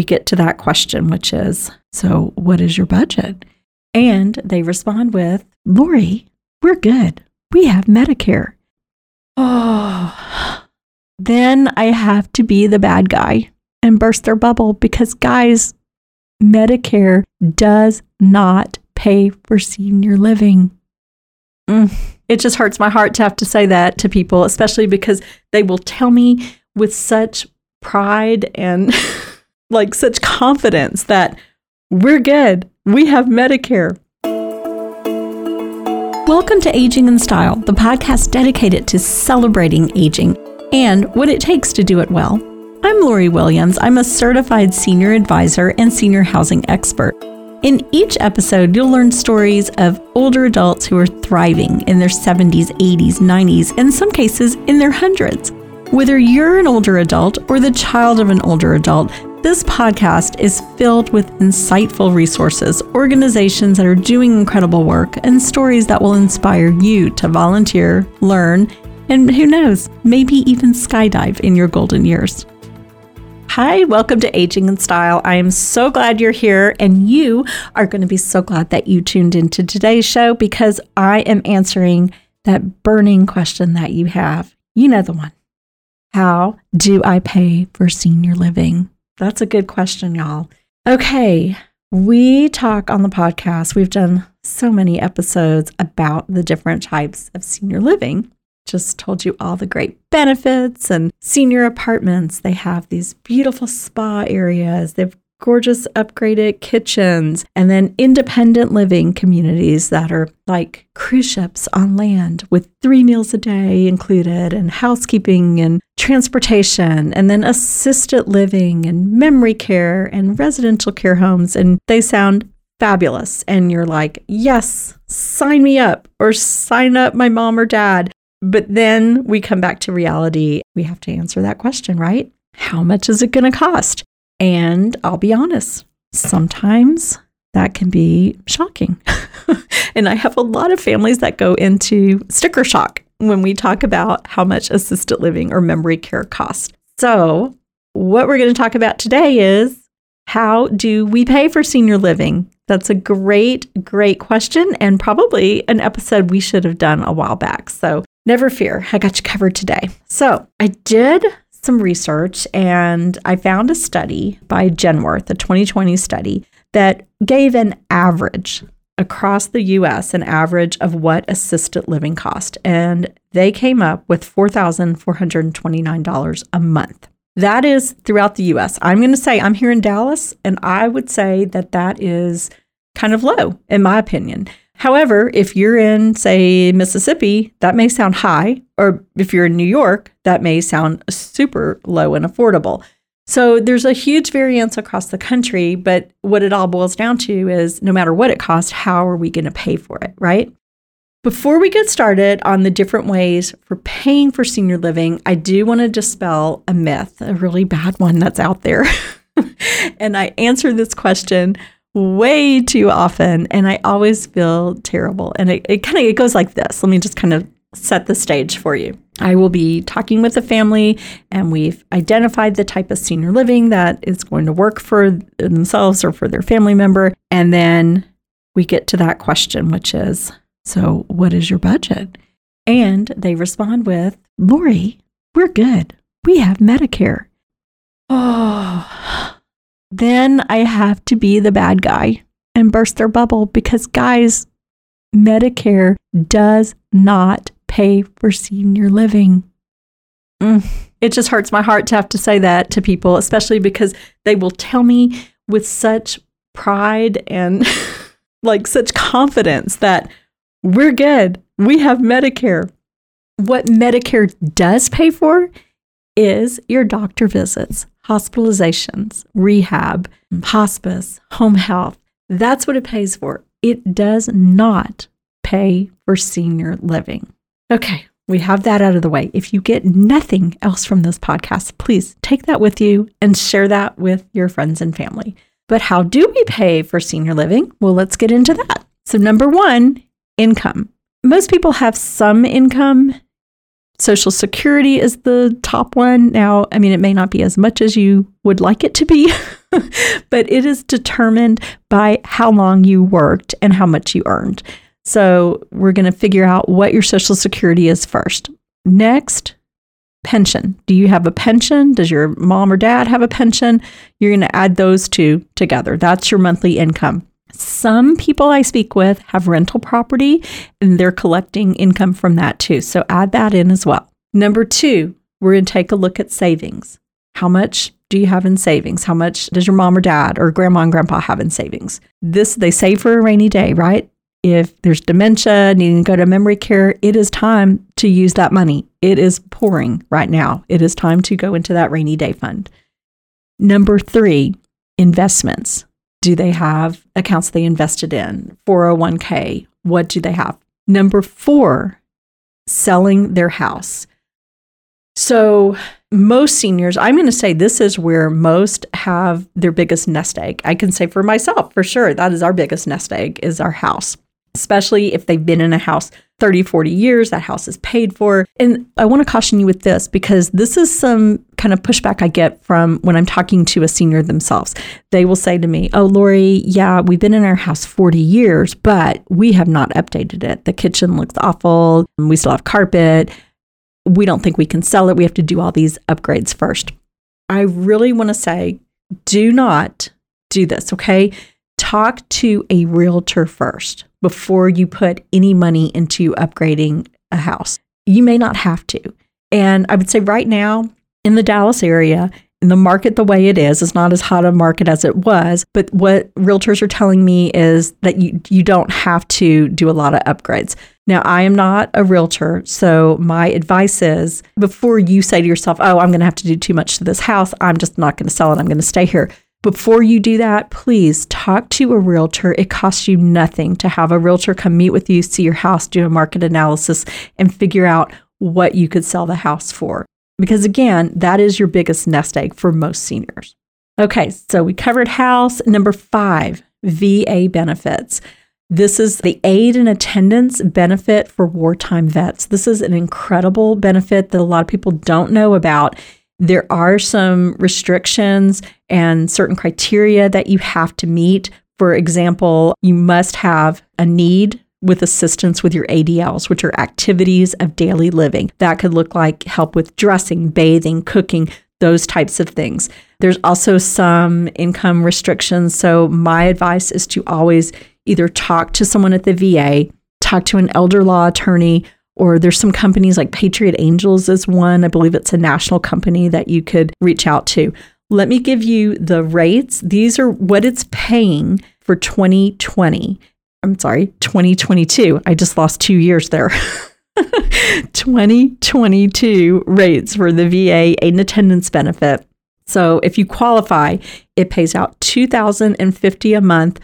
we get to that question, which is So, what is your budget? And they respond with, Lori, we're good. We have Medicare. Oh, then I have to be the bad guy and burst their bubble because, guys, Medicare does not pay for senior living. Mm. It just hurts my heart to have to say that to people, especially because they will tell me with such pride and like such confidence that we're good. We have Medicare. Welcome to Aging in Style, the podcast dedicated to celebrating aging and what it takes to do it well. I'm Lori Williams. I'm a certified senior advisor and senior housing expert. In each episode, you'll learn stories of older adults who are thriving in their 70s, 80s, 90s, and in some cases in their hundreds. Whether you're an older adult or the child of an older adult, this podcast is filled with insightful resources, organizations that are doing incredible work, and stories that will inspire you to volunteer, learn, and who knows, maybe even skydive in your golden years. Hi, welcome to Aging in Style. I am so glad you're here, and you are going to be so glad that you tuned into today's show because I am answering that burning question that you have. You know the one How do I pay for senior living? That's a good question, y'all. Okay, we talk on the podcast, we've done so many episodes about the different types of senior living just told you all the great benefits and senior apartments. They have these beautiful spa areas. They've gorgeous upgraded kitchens, and then independent living communities that are like cruise ships on land with three meals a day included, and housekeeping and transportation, and then assisted living and memory care and residential care homes. And they sound fabulous. And you're like, yes, sign me up or sign up my mom or dad. But then we come back to reality. We have to answer that question, right? How much is it going to cost? And I'll be honest, sometimes that can be shocking. and I have a lot of families that go into sticker shock when we talk about how much assisted living or memory care costs. So, what we're going to talk about today is how do we pay for senior living? That's a great, great question, and probably an episode we should have done a while back. So, Never fear, I got you covered today. So, I did some research and I found a study by Genworth, a 2020 study, that gave an average across the US, an average of what assisted living cost. And they came up with $4,429 a month. That is throughout the US. I'm going to say I'm here in Dallas, and I would say that that is kind of low, in my opinion. However, if you're in, say, Mississippi, that may sound high, or if you're in New York, that may sound super low and affordable. So there's a huge variance across the country, but what it all boils down to is no matter what it costs, how are we going to pay for it, right? Before we get started on the different ways for paying for senior living, I do want to dispel a myth, a really bad one that's out there. and I answer this question way too often and I always feel terrible. And it, it kind of it goes like this. Let me just kind of set the stage for you. I will be talking with a family and we've identified the type of senior living that is going to work for themselves or for their family member. And then we get to that question, which is So, what is your budget? And they respond with, Lori, we're good. We have Medicare. Oh, then I have to be the bad guy and burst their bubble because, guys, Medicare does not pay for senior living. Mm, it just hurts my heart to have to say that to people, especially because they will tell me with such pride and like such confidence that we're good. We have Medicare. What Medicare does pay for is your doctor visits, hospitalizations, rehab, hospice, home health. That's what it pays for. It does not pay for senior living. Okay, we have that out of the way. If you get nothing else from this podcast, please take that with you and share that with your friends and family. But how do we pay for senior living? Well, let's get into that. So, number one, income. Most people have some income Social Security is the top one. Now, I mean, it may not be as much as you would like it to be, but it is determined by how long you worked and how much you earned. So, we're going to figure out what your Social Security is first. Next, pension. Do you have a pension? Does your mom or dad have a pension? You're going to add those two together. That's your monthly income. Some people I speak with have rental property and they're collecting income from that too. So add that in as well. Number two, we're going to take a look at savings. How much do you have in savings? How much does your mom or dad or grandma and grandpa have in savings? This they save for a rainy day, right? If there's dementia, needing to go to memory care, it is time to use that money. It is pouring right now. It is time to go into that rainy day fund. Number three, investments. Do they have accounts they invested in? 401k? What do they have? Number four, selling their house. So, most seniors, I'm going to say this is where most have their biggest nest egg. I can say for myself, for sure, that is our biggest nest egg is our house especially if they've been in a house 30, 40 years, that house is paid for. And I want to caution you with this because this is some kind of pushback I get from when I'm talking to a senior themselves. They will say to me, Oh, Lori, yeah, we've been in our house 40 years, but we have not updated it. The kitchen looks awful. We still have carpet. We don't think we can sell it. We have to do all these upgrades first. I really want to say, do not do this, okay? Talk to a realtor first before you put any money into upgrading a house. You may not have to. And I would say right now in the Dallas area, in the market the way it is, it's not as hot a market as it was. But what realtors are telling me is that you you don't have to do a lot of upgrades. Now, I am not a realtor, so my advice is before you say to yourself, "Oh, I'm going to have to do too much to this house. I'm just not going to sell it. I'm going to stay here." Before you do that, please talk to a realtor. It costs you nothing to have a realtor come meet with you, see your house, do a market analysis, and figure out what you could sell the house for. Because again, that is your biggest nest egg for most seniors. Okay, so we covered house. Number five, VA benefits. This is the aid and attendance benefit for wartime vets. This is an incredible benefit that a lot of people don't know about. There are some restrictions and certain criteria that you have to meet. For example, you must have a need with assistance with your ADLs, which are activities of daily living. That could look like help with dressing, bathing, cooking, those types of things. There's also some income restrictions. So, my advice is to always either talk to someone at the VA, talk to an elder law attorney, or there's some companies like Patriot Angels is one. I believe it's a national company that you could reach out to. Let me give you the rates. These are what it's paying for 2020. I'm sorry, 2022. I just lost two years there. 2022 rates for the VA aid and attendance benefit. So if you qualify, it pays out 2050 a month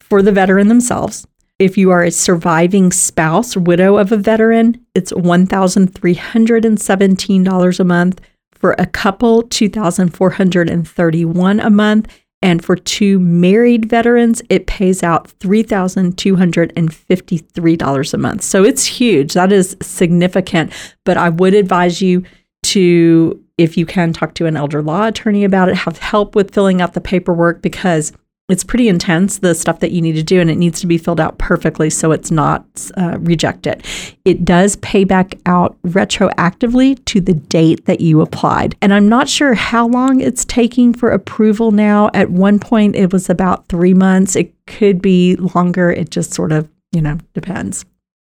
for the veteran themselves. If you are a surviving spouse, widow of a veteran, it's $1,317 a month. For a couple, $2,431 a month. And for two married veterans, it pays out $3,253 a month. So it's huge. That is significant. But I would advise you to, if you can, talk to an elder law attorney about it, have help with filling out the paperwork because it's pretty intense, the stuff that you need to do, and it needs to be filled out perfectly so it's not uh, rejected. It does pay back out retroactively to the date that you applied. And I'm not sure how long it's taking for approval now. At one point, it was about three months. It could be longer. It just sort of, you know, depends.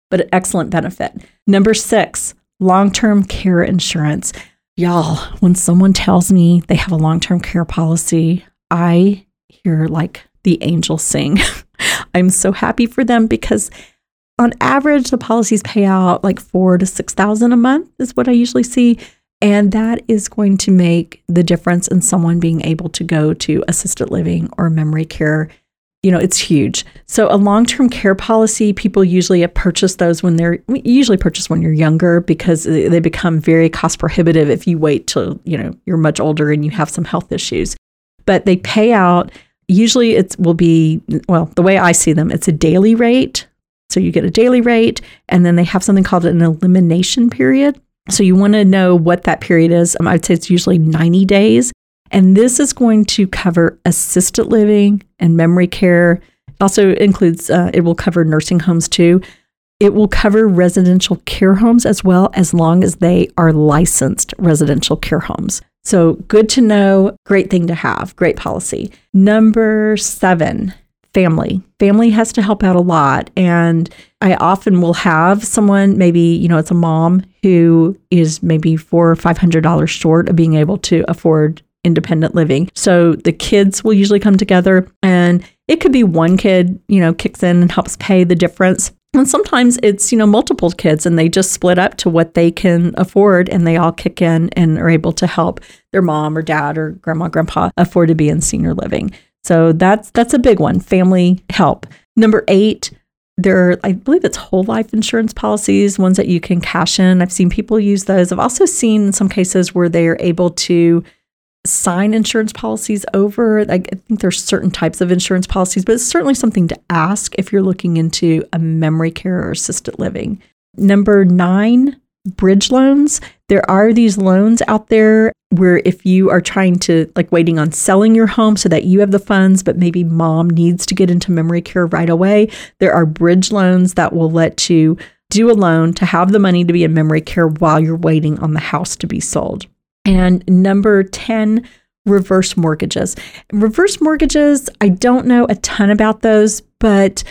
But excellent benefit. Number six, long term care insurance. Y'all, when someone tells me they have a long term care policy, I hear like the angels sing. I'm so happy for them because on average the policies pay out like 4 to 6,000 a month is what I usually see and that is going to make the difference in someone being able to go to assisted living or memory care. You know, it's huge. So a long-term care policy, people usually purchase those when they're usually purchase when you're younger because they become very cost prohibitive if you wait till, you know, you're much older and you have some health issues. But they pay out usually it will be, well, the way I see them, it's a daily rate. So you get a daily rate, and then they have something called an elimination period. So you want to know what that period is. Um, I'd say it's usually 90 days. And this is going to cover assisted living and memory care. Also includes, uh, it will cover nursing homes too. It will cover residential care homes as well, as long as they are licensed residential care homes. So good to know, great thing to have, great policy. Number seven, family. Family has to help out a lot. And I often will have someone, maybe, you know, it's a mom who is maybe four or five hundred dollars short of being able to afford independent living. So the kids will usually come together and it could be one kid, you know, kicks in and helps pay the difference. And sometimes it's, you know, multiple kids and they just split up to what they can afford and they all kick in and are able to help their mom or dad or grandma, grandpa afford to be in senior living. So that's that's a big one, family help. Number 8, there are, I believe it's whole life insurance policies, ones that you can cash in. I've seen people use those. I've also seen some cases where they are able to sign insurance policies over. I think there's certain types of insurance policies, but it's certainly something to ask if you're looking into a memory care or assisted living. Number nine, bridge loans. There are these loans out there where if you are trying to like waiting on selling your home so that you have the funds, but maybe mom needs to get into memory care right away, there are bridge loans that will let you do a loan to have the money to be in memory care while you're waiting on the house to be sold. And number 10, reverse mortgages. Reverse mortgages, I don't know a ton about those, but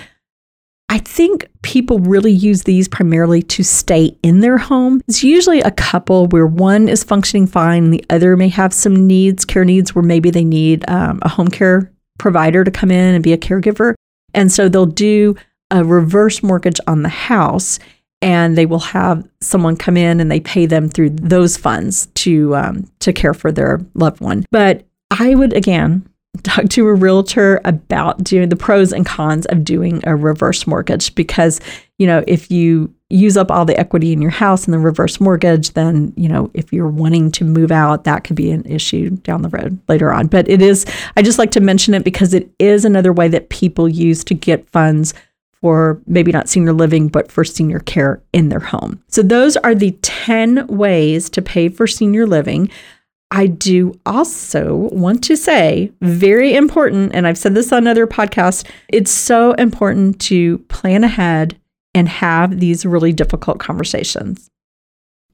I think people really use these primarily to stay in their home. It's usually a couple where one is functioning fine, and the other may have some needs, care needs, where maybe they need um, a home care provider to come in and be a caregiver. And so they'll do a reverse mortgage on the house and they will have someone come in and they pay them through those funds to um, to care for their loved one. But I would again talk to a realtor about doing the pros and cons of doing a reverse mortgage because you know if you use up all the equity in your house in the reverse mortgage then you know if you're wanting to move out that could be an issue down the road later on but it is i just like to mention it because it is another way that people use to get funds for maybe not senior living, but for senior care in their home. So, those are the 10 ways to pay for senior living. I do also want to say, very important, and I've said this on other podcasts, it's so important to plan ahead and have these really difficult conversations.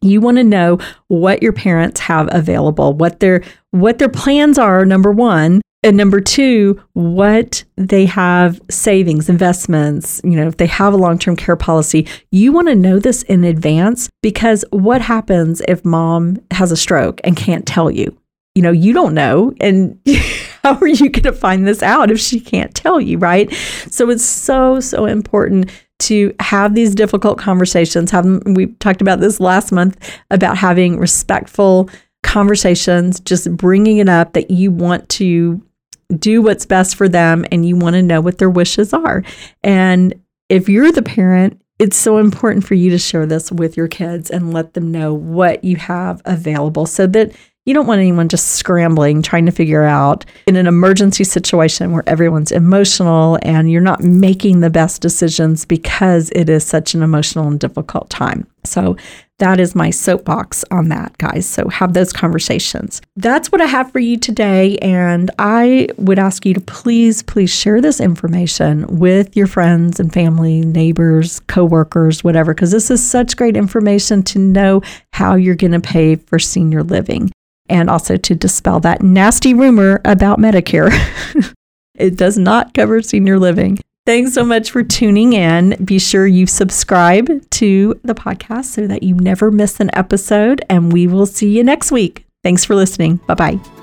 You want to know what your parents have available, what their what their plans are number 1, and number two, what they have savings, investments, you know, if they have a long term care policy, you want to know this in advance because what happens if mom has a stroke and can't tell you? You know, you don't know. And how are you going to find this out if she can't tell you, right? So it's so, so important to have these difficult conversations. Have we talked about this last month about having respectful conversations, just bringing it up that you want to do what's best for them and you want to know what their wishes are. And if you're the parent, it's so important for you to share this with your kids and let them know what you have available so that you don't want anyone just scrambling, trying to figure out in an emergency situation where everyone's emotional and you're not making the best decisions because it is such an emotional and difficult time. So, that is my soapbox on that, guys. So, have those conversations. That's what I have for you today. And I would ask you to please, please share this information with your friends and family, neighbors, coworkers, whatever, because this is such great information to know how you're going to pay for senior living and also to dispel that nasty rumor about Medicare. it does not cover senior living. Thanks so much for tuning in. Be sure you subscribe to the podcast so that you never miss an episode, and we will see you next week. Thanks for listening. Bye bye.